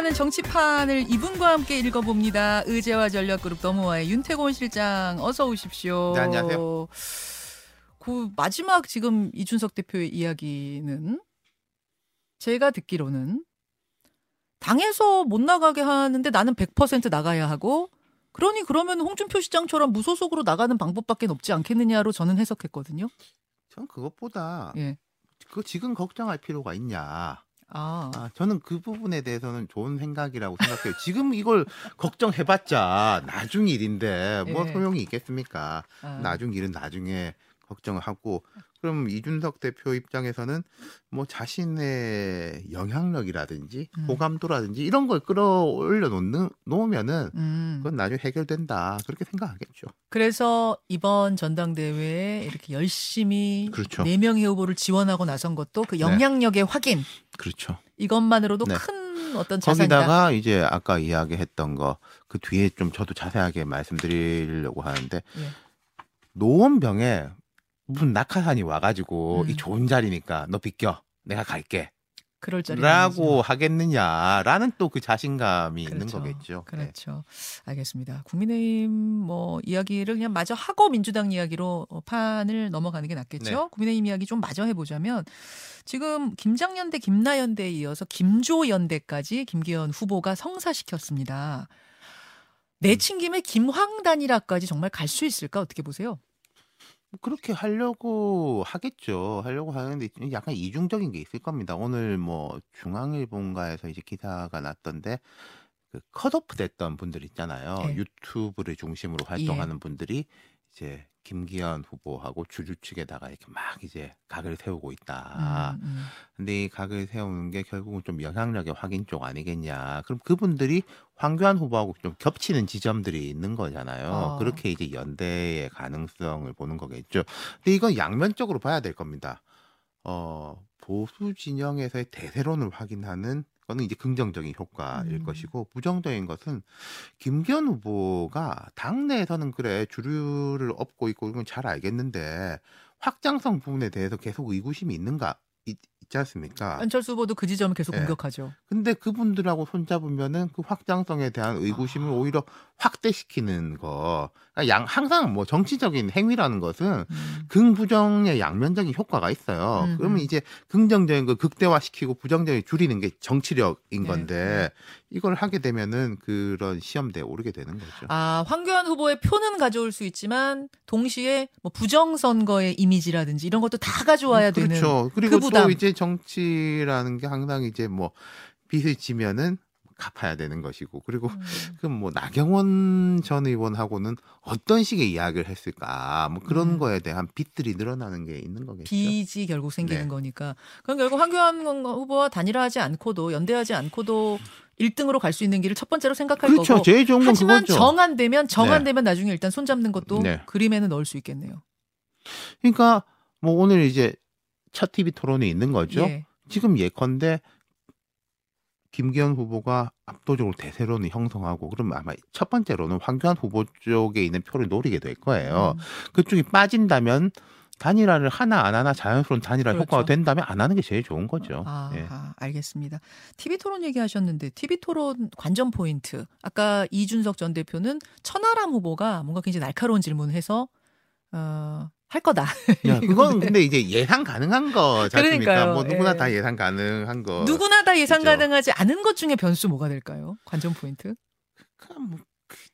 돌아가는 정치판을 이분과 함께 읽어봅니다. 의제와 전략그룹 너무와의 윤태곤 실장 어서 오십시오. 네, 안녕하세요. 그 마지막 지금 이준석 대표의 이야기는 제가 듣기로는 당에서 못 나가게 하는데 나는 100% 나가야 하고 그러니 그러면 홍준표 시장처럼 무소속으로 나가는 방법밖에 없지 않겠느냐로 저는 해석했거든요. 전 그것보다 예. 그거 지금 걱정할 필요가 있냐. 아, 아, 저는 그 부분에 대해서는 좋은 생각이라고 생각해요. 지금 이걸 걱정해봤자 나중 일인데 뭐 예. 소용이 있겠습니까? 아. 나중 일은 나중에 걱정을 하고 그럼 이준석 대표 입장에서는 뭐 자신의 영향력이라든지 음. 호감도라든지 이런 걸 끌어올려 놓는 놓으면은 음. 그건 나중에 해결된다 그렇게 생각하겠죠. 그래서 이번 전당대회에 이렇게 열심히 그렇죠. 네 명의 후보를 지원하고 나선 것도 그 네. 영향력의 확인 그렇죠. 이것만으로도 네. 큰 어떤 자산이다. 거기다가 이제 아까 이야기했던 거 그 뒤에 좀 저도 자세하게 말씀드리려고 하는데 예. 노원병에 무슨 낙하산이 와가지고 음. 이 좋은 자리니까 너 비껴 내가 갈게 그럴 라고 하겠느냐라는 또 그 자신감이 있는 그렇죠. 거겠죠. 네. 그렇죠. 알겠습니다. 국민의힘 뭐 이야기를 그냥 마저 하고 민주당 이야기로 어, 판을 넘어가는 게 낫겠죠. 네. 국민의힘 이야기 좀 마저 해보자면 지금 김장연대, 김나연대에 이어서 김조연대까지 김기현 후보가 성사시켰습니다. 내친 김에 김황단일화까지 정말 갈 수 있을까 어떻게 보세요? 뭐 그렇게 하려고 하겠죠. 하려고 하는데 약간 이중적인 게 있을 겁니다. 오늘 뭐 중앙일본가에서 이제 기사가 났던데 그 컷오프 됐던 분들 있잖아요. 네. 유튜브를 중심으로 활동하는 분들이 이제 김기현 후보하고 주주 측에다가 이렇게 막 이제 각을 세우고 있다. 음, 음. 근데 이 각을 세우는 게 결국은 좀 영향력의 확인 쪽 아니겠냐. 그럼 그분들이 황교안 후보하고 좀 겹치는 지점들이 있는 거잖아요. 어. 그렇게 이제 연대의 가능성을 보는 거겠죠. 근데 이건 양면적으로 봐야 될 겁니다. 어, 보수 진영에서의 대세론을 확인하는 거는 이제 긍정적인 효과일 음. 것이고 부정적인 것은 김기현 후보가 당내에서는 그래 주류를 업고 있고 이건 잘 알겠는데 확장성 부분에 대해서 계속 의구심이 있는가 있, 있지 않습니까? 안철수 후보도 그 지점을 계속 네. 공격하죠. 근데 그분들하고 손잡으면은 그 확장성에 대한 의구심을 아. 오히려 확대시키는 거. 그러니까 양 항상 뭐 정치적인 행위라는 것은 음. 긍부정의 양면적인 효과가 있어요. 음, 그러면 음. 이제 긍정적인 걸 극대화시키고 부정적인 걸 줄이는 게 정치력인 네, 건데 이걸 하게 되면은 그런 시험대에 오르게 되는 거죠. 아, 황교안 후보의 표는 가져올 수 있지만 동시에 뭐 부정 선거의 이미지라든지 이런 것도 다 가져와야 되는 그렇죠. 그리고 그 부담. 또 이제 정치라는 게 항상 이제 뭐 빚을 지면은 갚아야 되는 것이고 그리고 음. 그럼 뭐 나경원 전 의원하고는 어떤 식의 이야기를 했을까 뭐 그런 음. 거에 대한 빚들이 늘어나는 게 있는 거겠죠. 빚이 결국 생기는 네. 거니까. 그럼 결국 황교안 후보와 단일화하지 않고도 연대하지 않고도 1등으로 갈 수 있는 길을 첫 번째로 생각할 그렇죠. 거고. 제일 좋은 건 하지만 그거죠. 정안되면 정안되면 네. 나중에 일단 손잡는 것도 네. 그림에는 넣을 수 있겠네요. 그러니까 뭐 오늘 이제 첫 TV 토론이 있는 거죠. 예. 지금 예컨대 김기현 후보가 압도적으로 대세론을 형성하고 그러면 아마 첫 번째로는 황교안 후보 쪽에 있는 표를 노리게 될 거예요. 음. 그쪽이 빠진다면 단일화를 하나 안 하나 자연스러운 단일화 그렇죠. 효과가 된다면 안 하는 게 제일 좋은 거죠. 아, 예. 알겠습니다. TV 토론 얘기하셨는데 TV 토론 관전 포인트. 아까 이준석 전 대표는 천하람 후보가 뭔가 굉장히 날카로운 질문을 해서 어, 할 거다. 야, 그건. 근데 이제 예상 가능한 거지 않습니까? 그러니까요. 뭐 누구나 예. 다 예상 가능한 거. 누구나 다 예상 그죠. 가능하지 않은 것 중에 변수 뭐가 될까요? 관전 포인트? 그럼 뭐 그-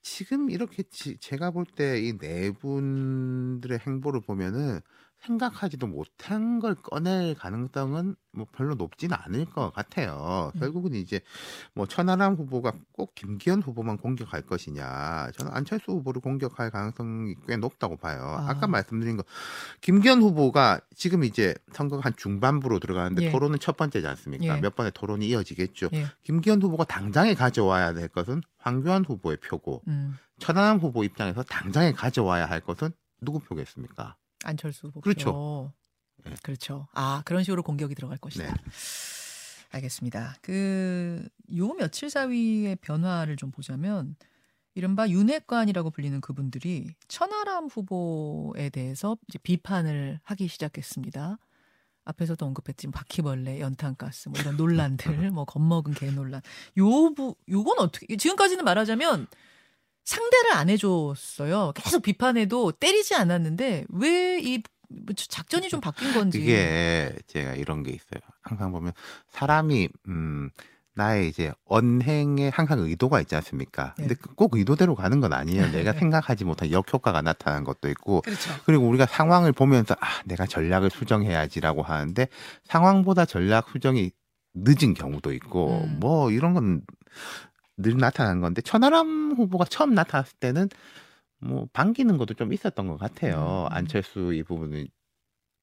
지금 이렇게 지- 제가 볼 때 이 네 분들의 행보를 보면은 생각하지도 못한 걸 꺼낼 가능성은 뭐 별로 높지는 않을 것 같아요. 음. 결국은 이제 뭐 천하람 후보가 꼭 김기현 후보만 공격할 것이냐, 저는 안철수 후보를 공격할 가능성이 꽤 높다고 봐요. 아. 아. 까 말씀드린 거 김기현 후보가 지금 이제 선거가 한 중반부로 들어가는데 예. 토론은 첫 번째지 않습니까? 예. 몇 번의 토론이 이어지겠죠. 예. 김기현 후보가 당장에 가져와야 될 것은 황교안 후보의 표고 음, 천하람 후보 입장에서 당장에 가져와야 할 것은 누구 표겠습니까? 안철수 후보. 그렇죠. 네. 그렇죠. 아 그런 식으로 공격이 들어갈 것이다. 네. 알겠습니다. 그 요 며칠 사이의 변화를 좀 보자면 이른바 윤핵관이라고 불리는 그분들이 천하람 후보에 대해서 이제 비판을 하기 시작했습니다. 앞에서도 언급했지만 바퀴벌레, 연탄가스 뭐 이런 논란들, 뭐 겁먹은 개 논란. 요부 요건 어떻게 지금까지는 말하자면 상대를 안 해줬어요. 계속 비판해도 때리지 않았는데 왜 이 작전이 좀 바뀐 건지. 그게 제가 이런 게 있어요. 항상 보면 사람이 음 나의 이제 언행에 항상 의도가 있지 않습니까? 네. 근데 꼭 의도대로 가는 건 아니에요. 내가 네. 생각하지 못한 역효과가 나타나는 것도 있고 그렇죠. 그리고 우리가 상황을 보면서 아, 내가 전략을 수정해야지라고 하는데 상황보다 전략 수정이 늦은 경우도 있고 음. 뭐 이런 건 늘 나타나는 건데 천하람 후보가 처음 나타났을 때는 뭐 반기는 것도 좀 있었던 것 같아요. 음. 안철수 이 부분은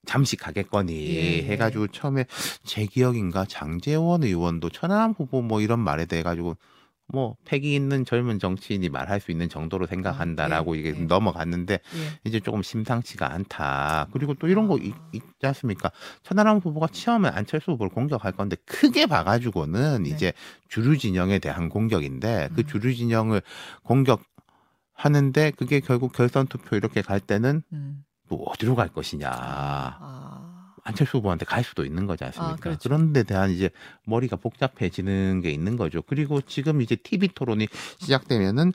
잠시 가겠거니 예. 해가지고 처음에 제 기억인가 장재원 의원도 천하람 후보 뭐 이런 말에 대해 가지고 뭐 패기 있는 젊은 정치인이 말할 수 있는 정도로 생각한다라고 예, 이게 예. 넘어갔는데 예. 이제 조금 심상치가 않다. 그리고 또 이런 거 아. 있, 있지 않습니까? 천하람 후보가 처음에 안철수 후보를 공격할 건데 크게 봐가지고는 네. 이제 주류 진영에 대한 공격인데 그 음. 주류 진영을 공격하는데 그게 결국 결선 투표 이렇게 갈 때는 음. 또 어디로 갈 것이냐. 아. 안철수 후보한테 갈 수도 있는 거지 않습니까? 아, 그렇죠. 그런 데 대한 이제 머리가 복잡해지는 게 있는 거죠. 그리고 지금 이제 TV 토론이 시작되면은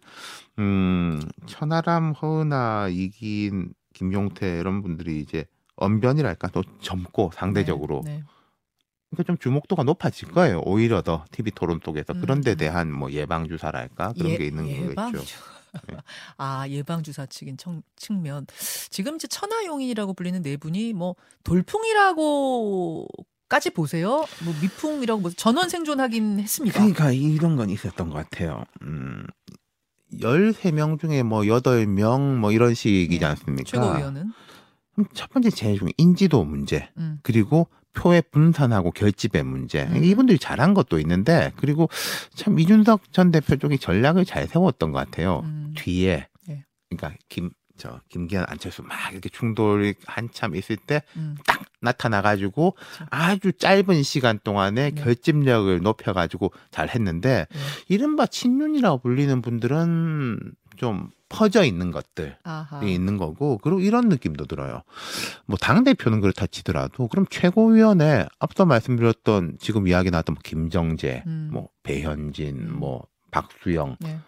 음, 천하람, 허은하, 이긴, 김용태 이런 분들이 이제 언변이랄까 또 젊고 상대적으로 네, 네. 그러니까 좀 주목도가 높아질 거예요. 오히려 더 TV 토론 속에서 음, 그런 데 음. 대한 뭐 예방 주사랄까 그런 예- 게 있는 예방 거겠죠. 아 예방 주사 측인 청, 측면 지금 이제 천하용인이라고 불리는 네 분이 뭐 돌풍이라고 까지 보세요. 뭐 미풍이라고 뭐 전원 생존하긴 했습니다. 그러니까 이런 건 있었던 것 같아요. 음. 13명 중에 뭐 8명 뭐 이런 식이지 네. 않습니까? 최고위원은 첫 번째 제일 중에 인지도 문제. 음. 그리고 표의 분산하고 결집의 문제. 음. 이분들이 잘한 것도 있는데 그리고 참 이준석 전 대표 쪽이 전략을 잘 세웠던 것 같아요. 음. 뒤에 예. 그러니까 김 저 김기현 안철수 막 이렇게 충돌이 한참 있을 때 음. 딱 나타나가지고 그렇죠. 아주 짧은 시간 동안에 네. 결집력을 높여가지고 잘 했는데 네. 이른바 친윤이라고 불리는 분들은 좀 퍼져 있는 것들이 아하. 있는 거고 그리고 이런 느낌도 들어요. 뭐 당 대표는 그렇다 치더라도 그럼 최고위원회 앞서 말씀드렸던 지금 이야기 나왔던 뭐 김정재, 음. 뭐 배현진, 음. 뭐 박수영 네.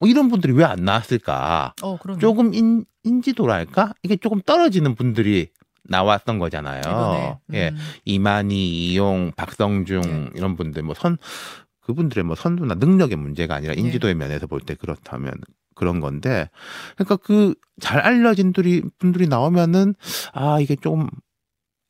뭐 이런 분들이 왜 안 나왔을까? 어 조금 인, 인지도랄까? 이게 조금 떨어지는 분들이 나왔던 거잖아요. 예. 음. 이만희, 이용, 박성중 네. 이런 분들 뭐 선 그분들의 뭐 선두나 능력의 문제가 아니라 네. 인지도의 면에서 볼 때 그렇다면 그런 건데 그러니까 그 잘 알려진 분들이 분들이 나오면은 아 이게 조금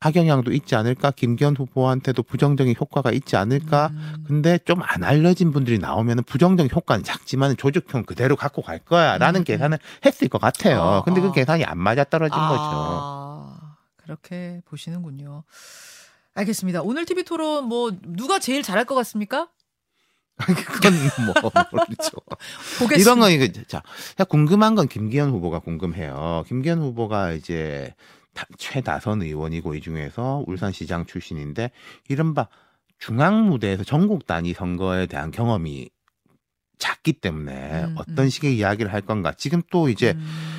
악영향도 있지 않을까 김기현 후보한테도 부정적인 효과가 있지 않을까 음. 근데 좀 안 알려진 분들이 나오면은 부정적인 효과는 작지만 조직형 그대로 갖고 갈 거야라는 음, 음. 계산을 했을 것 같아요. 아, 근데 그 아. 계산이 안 맞아 떨어진 거죠. 아, 그렇게 보시는군요. 알겠습니다. 오늘 TV 토론 뭐 누가 제일 잘할 것 같습니까? 그건 뭐 모르죠. 보겠습니다. 이런 건 이거 자 궁금한 건 김기현 후보가 궁금해요. 김기현 후보가 이제 다- 최다선 의원이고 이 중에서 울산시장 출신인데 이른바 중앙 무대에서 전국 단위 선거에 대한 경험이 작기 때문에 음, 어떤 음. 식의 이야기를 할 건가. 지금 또 이제 음,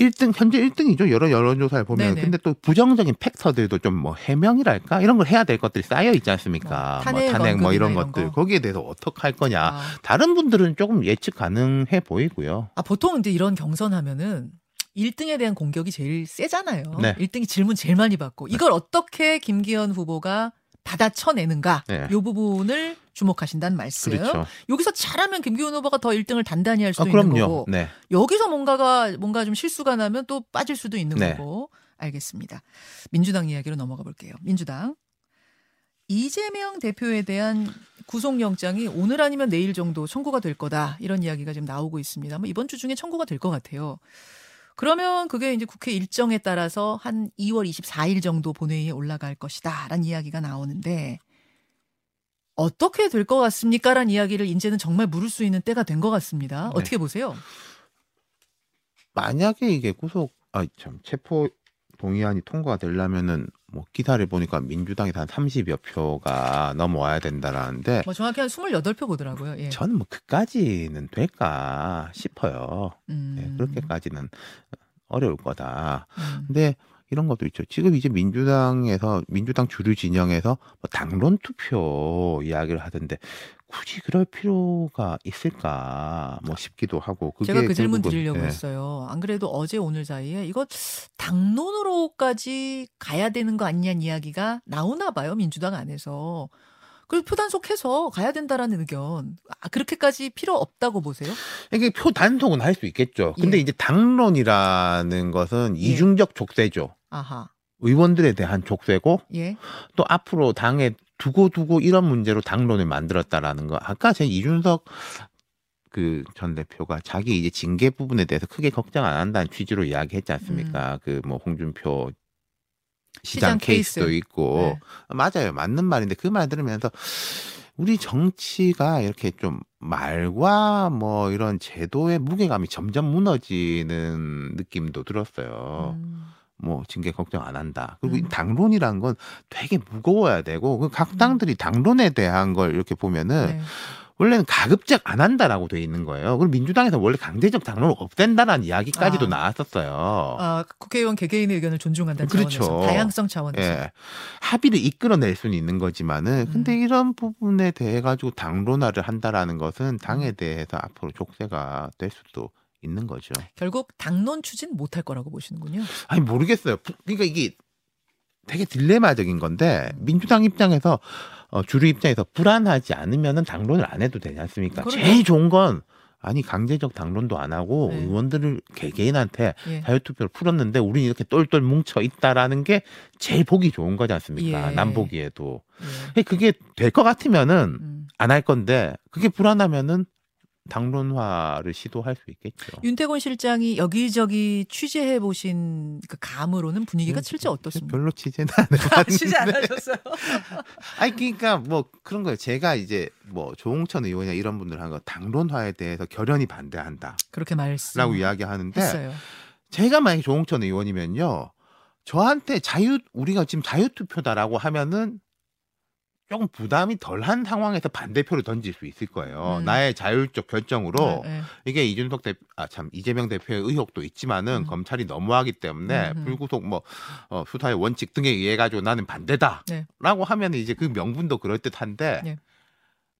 1등 현재 1등이죠. 여러 여론조사를 보면. 네네. 근데 또 부정적인 팩터들도 좀 뭐 해명이랄까 이런 걸 해야 될 것들이 쌓여 있지 않습니까? 뭐뭐 탄핵 탄핵 뭐 이런 것들 거. 거기에 대해서 어떻게 할 거냐. 아, 다른 분들은 조금 예측 가능해 보이고요. 아, 보통 이제 이런 경선하면은 1등에 대한 공격이 제일 세잖아요. 네. 1등이 질문 제일 많이 받고 이걸 어떻게 김기현 후보가 받아쳐내는가 네. 이 부분을 주목하신다는 말씀. 그렇죠. 여기서 잘하면 김기현 후보가 더 1등을 단단히 할 아, 수도 있는 그럼요. 거고 네. 여기서 뭔가가 뭔가 좀 실수가 나면 또 빠질 수도 있는 네. 거고 알겠습니다. 민주당 이야기로 넘어가 볼게요. 민주당 이재명 대표에 대한 구속영장이 오늘 아니면 내일 정도 청구가 될 거다 이런 이야기가 지금 나오고 있습니다. 뭐 이번 주 중에 청구가 될 것 같아요. 그러면 그게 이제 국회 일정에 따라서 한 2월 24일 정도 본회의에 올라갈 것이다라는 이야기가 나오는데 어떻게 될 것 같습니까라는 이야기를 이제는 정말 물을 수 있는 때가 된 것 같습니다. 네. 어떻게 보세요? 만약에 이게 구속 아 참 체포 동의안이 통과가 되려면은 뭐 기사를 보니까 민주당에서 한 30여 표가 넘어와야 된다라는데 뭐 정확히 한 28표 보더라고요. 예. 저는 뭐 그까지는 될까 싶어요. 음. 네, 그렇게까지는 어려울 거다. 음. 근데 이런 것도 있죠. 지금 이제 민주당에서 민주당 주류 진영에서 뭐 당론 투표 이야기를 하던데 굳이 그럴 필요가 있을까 뭐 싶기도 하고 그게 제가 그 질문 결국은, 드리려고 예. 했어요. 안 그래도 어제 오늘 사이에 이거 당론으로까지 가야 되는 거 아니냐는 이야기가 나오나 봐요 민주당 안에서. 그래서 표단속해서 가야 된다라는 의견. 아, 그렇게까지 필요 없다고 보세요? 이게 표 단속은 할 수 있겠죠. 근데 예. 이제 당론이라는 것은 예. 이중적 족쇄죠. 아하. 의원들에 대한 족쇄고 예. 또 앞으로 당에 두고 두고 이런 문제로 당론을 만들었다라는 거. 아까 제 이준석 그 전 대표가 자기 이제 징계 부분에 대해서 크게 걱정 안 한다는 취지로 이야기했지 않습니까? 그뭐 홍준표 시장, 시장 케이스도 케이스. 있고 네. 맞아요. 맞는 말인데 그 말 들으면서 우리 정치가 이렇게 좀 말과 뭐 이런 제도의 무게감이 점점 무너지는 느낌도 들었어요. 음. 뭐 징계 걱정 안 한다. 그리고 이 음. 당론이란 건 되게 무거워야 되고 그각 당들이 당론에 대한 걸 이렇게 보면은 네. 원래는 가급적 안 한다라고 돼 있는 거예요. 그리고 민주당에서 원래 강제적 당론을 없앤다라는 이야기까지도 아. 나왔었어요. 아, 국회의원 개개인의 의견을 존중한다는 그렇죠. 차원에서 다양성 차원에서. 예. 합의를 이끌어낼 수는 있는 거지만은 근데 음. 이런 부분에 대해 가지고 당론화를 한다라는 것은 음. 당에 대해서 앞으로 족쇄가 될 수도 있는 거죠. 결국 당론 추진 못할 거라고 보시는군요. 아니 모르겠어요. 부- 그러니까 이게 되게 딜레마적인 건데 민주당 입장에서 어, 주류 입장에서 불안하지 않으면은 당론을 안 해도 되지 않습니까? 그럼요. 제일 좋은 건 아니 강제적 당론도 안 하고 네. 의원들을 개개인한테 예. 자유투표를 풀었는데 우리 이렇게 똘똘 뭉쳐 있다라는 게 제일 보기 좋은 거지 않습니까? 예. 남 보기에도 예. 그게 될 것 같으면은 음. 안할 건데 그게 불안하면은 당론화를 시도할 수 있겠죠. 윤태곤 실장이 여기저기 취재해 보신 그 감으로는 분위기가 음, 실제 어떻습니까? 별로 취재는 안 해봤는데. 취재 안 하셨어요? 아니 그러니까 뭐 그런 거예요. 제가 이제 뭐 조홍천 의원이나 이런 분들 한거 당론화에 대해서 결연히 반대한다라고 그렇게 말씀 이야기하는데 했어요. 제가 만약에 조홍천 의원이면요. 저한테 자유 우리가 지금 자유 투표다라고 하면은 조금 부담이 덜한 상황에서 반대표를 던질 수 있을 거예요. 음. 나의 자율적 결정으로 네, 네. 이게 이준석 대, 아, 참, 이재명 대표의 의혹도 있지만은 음. 검찰이 너무하기 때문에 음흠. 불구속 뭐, 어, 수사의 원칙 등에 의해 가지고 나는 반대다. 네. 라고 하면 이제 그 명분도 그럴 듯한데 네.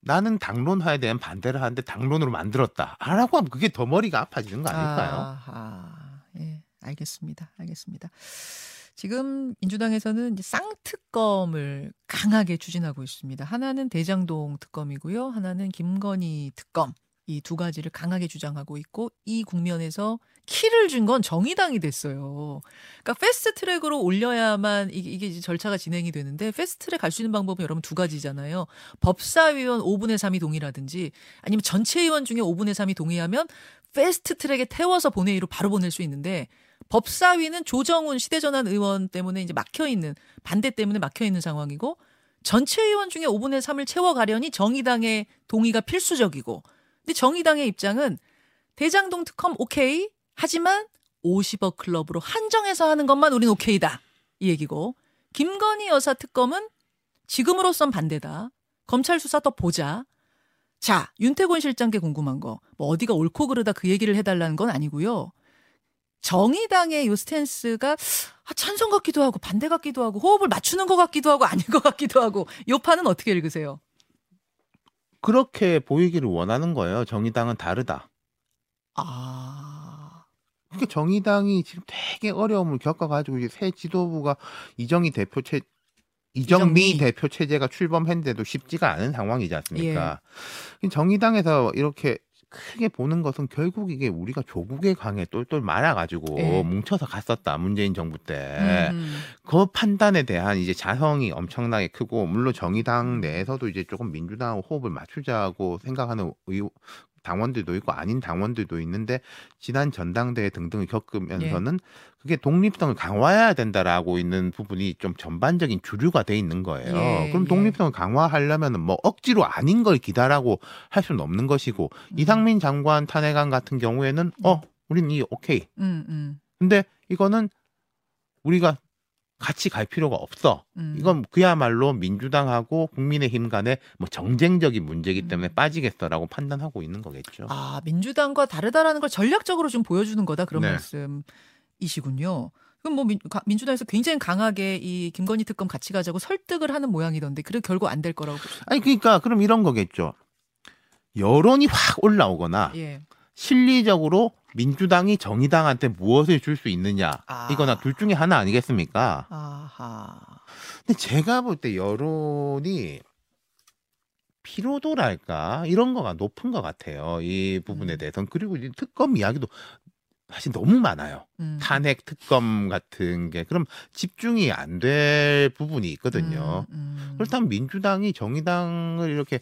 나는 당론화에 대한 반대를 하는데 당론으로 만들었다. 라고 하면 그게 더 머리가 아파지는 거 아닐까요? 아하, 예, 알겠습니다. 알겠습니다. 지금 민주당에서는 쌍특검을 강하게 추진하고 있습니다. 하나는 대장동 특검이고요. 하나는 김건희 특검. 이 두 가지를 강하게 주장하고 있고 이 국면에서 키를 쥔 건 정의당이 됐어요. 그러니까 패스트 트랙으로 올려야만 이게, 이게 절차가 진행이 되는데 패스트 트랙 갈 수 있는 방법은 여러분 두 가지잖아요. 법사위원 5분의 3이 동의라든지 아니면 전체 의원 중에 5분의 3이 동의하면 패스트 트랙에 태워서 본회의로 바로 보낼 수 있는데 법사위는 조정훈 시대전환 의원 때문에 이제 막혀 있는 반대 때문에 막혀 있는 상황이고 전체 의원 중에 5분의 3을 채워가려니 정의당의 동의가 필수적이고 근데 정의당의 입장은 대장동 특검 오케이 하지만 50억 클럽으로 한정해서 하는 것만 우린 오케이다. 이 얘기고 김건희 여사 특검은 지금으로선 반대다. 검찰 수사 더 보자. 자 윤태곤 실장께 궁금한 거. 뭐 어디가 옳고 그르다 그 얘기를 해달라는 건 아니고요 정의당의 요 스탠스가 아, 찬성 같기도 하고 반대 같기도 하고 호흡을 맞추는 것 같기도 하고 아닌 것 같기도 하고 요 판은 어떻게 읽으세요? 그렇게 보이기를 원하는 거예요. 정의당은 다르다. 아, 그러니까 정의당이 지금 되게 어려움을 겪어가지고 이제 새 지도부가 이정희 대표 체 이정미, 이정미. 대표 체제가 출범했는데도 쉽지가 않은 상황이지 않습니까? 정의당에서 이렇게 크게 보는 것은 결국 이게 우리가 조국의 강에 똘똘 말아가지고 예. 뭉쳐서 갔었다 문재인 정부 때. 음, 그 판단에 대한 이제 자성이 엄청나게 크고 물론 정의당 내에서도 이제 조금 민주당하고 호흡을 맞추자고 생각하는 의 당원들도 있고 아닌 당원들도 있는데 지난 전당대회 등등을 겪으면서는 그게 독립성을 강화해야 된다라고 있는 부분이 좀 전반적인 주류가 돼 있는 거예요. 예, 그럼 예. 독립성을 강화하려면은 뭐 억지로 아닌 걸 기다라고 할 수는 없는 것이고 음. 이상민 장관 탄핵안 같은 경우에는 어 우리는 이 오케이 음, 음, 근데 이거는 우리가 같이 갈 필요가 없어. 음. 이건 그야말로 민주당하고 국민의힘 간의 뭐 정쟁적인 문제이기 때문에 음. 빠지겠어라고 판단하고 있는 거겠죠. 아 민주당과 다르다라는 걸 전략적으로 좀 보여주는 거다 그런 네. 말씀이시군요. 그럼 뭐 민, 민주당에서 굉장히 강하게 이 김건희 특검 같이 가자고 설득을 하는 모양이던데 그래 결국 안 될 거라고. 아니 그러니까 그럼 이런 거겠죠. 여론이 확 올라오거나 예. 실리적으로 민주당이 정의당한테 무엇을 줄 수 있느냐 아. 이거나 둘 중에 하나 아니겠습니까? 아하. 근데 제가 볼 때 여론이 피로도랄까 이런 거가 높은 것 같아요. 이 부분에 음. 대해서는 그리고 이 특검 이야기도 사실 너무 많아요. 음. 탄핵 특검 같은 게 그럼 집중이 안 될 부분이 있거든요. 음, 음. 그렇다면 민주당이 정의당을 이렇게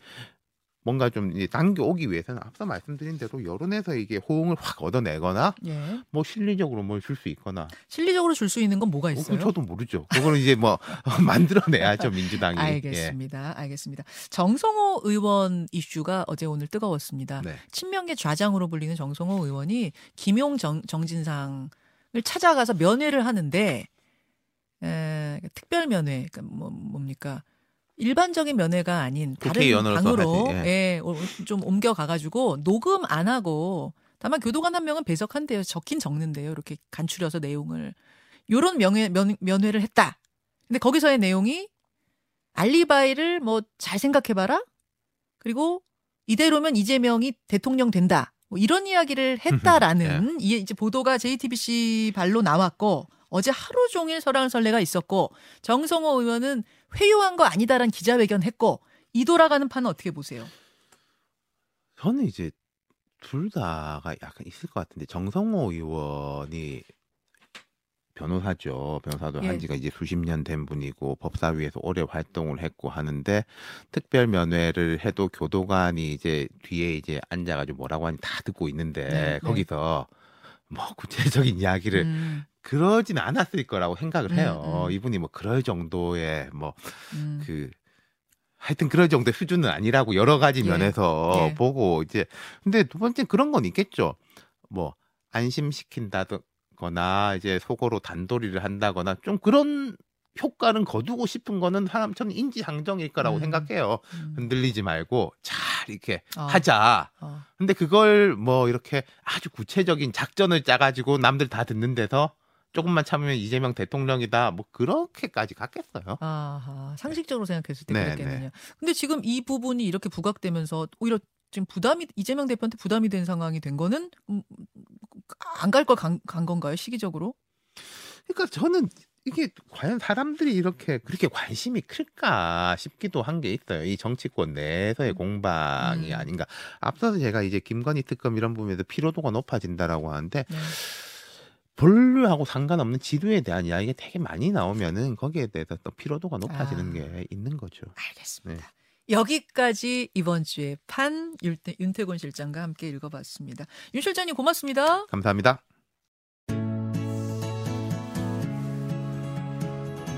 뭔가 좀 이제 당겨오기 위해서는 앞서 말씀드린 대로 여론에서 이게 호응을 확 얻어내거나 예. 뭐 실리적으로 뭘 줄 수 있거나 실리적으로 줄 수 있는 건 뭐가 어, 있어요? 그건 저도 모르죠. 그거는 이제 뭐 만들어내야죠 민주당이. 예. 알겠습니다. 알겠습니다. 정성호 의원 이슈가 어제 오늘 뜨거웠습니다. 네. 친명계 좌장으로 불리는 정성호 의원이 김용 정, 정진상을 찾아가서 면회를 하는데 에, 특별 면회, 그러니까 뭐 뭡니까? 일반적인 면회가 아닌 다른 방으로 예, 오- 좀 옮겨 가가지고 녹음 안 하고 다만 교도관 한 명은 배석한대요. 적긴 적는데요. 이렇게 간추려서 내용을 요런 명회 면, 면회를 했다. 근데 거기서의 내용이 알리바이를 뭐 잘 생각해봐라. 그리고 이대로면 이재명이 대통령 된다. 뭐 이런 이야기를 했다라는 이게 이제 보도가 JTBC 발로 나왔고 어제 하루 종일 설랑설레가 있었고 정성호 의원은 회유한 거 아니다라는 기자회견 했고 이 돌아가는 판은 어떻게 보세요? 저는 이제 둘 다가 약간 있을 것 같은데 정성호 의원이 변호사죠. 변호사도 예. 한 지가 이제 수십 년 된 분이고 법사위에서 오래 활동을 했고 하는데 특별 면회를 해도 교도관이 이제 뒤에 이제 앉아가지고 뭐라고 하니 다 듣고 있는데 네, 네. 거기서 뭐 구체적인 이야기를 음, 그러진 않았을 거라고 생각을 해요. 음, 음. 이분이 뭐 그럴 정도의 뭐 음. 그 하여튼 그럴 정도의 수준은 아니라고 여러 가지 예. 면에서 예. 보고 이제 근데 두 번째 그런 건 있겠죠. 뭐 안심시킨다거나 이제 속어로 단도리를 한다거나 좀 그런 효과는 거두고 싶은 거는 사람 저는 인지상정일 거라고 음. 생각해요. 음. 흔들리지 말고 잘 이렇게 어. 하자. 어. 근데 그걸 뭐 이렇게 아주 구체적인 작전을 짜가지고 남들 다 듣는 데서 조금만 참으면 이재명 대통령이다. 뭐 그렇게까지 갔겠어요. 아하, 상식적으로 생각했을 때 네, 그랬겠느냐. 근데 지금 이 부분이 이렇게 부각되면서 오히려 지금 부담이 이재명 대표한테 부담이 된 상황이 된 거는 음, 안갈걸간 건가요 시기적으로? 그러니까 저는 이게 과연 사람들이 이렇게 그렇게 관심이 클까 싶기도 한 게 있어요. 이 정치권 내에서의 공방이 음. 아닌가. 앞서서 제가 이제 김건희 특검 이런 부분에서 피로도가 높아진다라고 하는데 네. 본류하고 상관없는 지도에 대한 이야기가 되게 많이 나오면은 거기에 대해서 또 피로도가 높아지는 아. 게 있는 거죠. 알겠습니다. 여기까지 이번 주에 판 윤태, 윤태곤 실장과 함께 읽어봤습니다. 윤 실장님 고맙습니다. 감사합니다.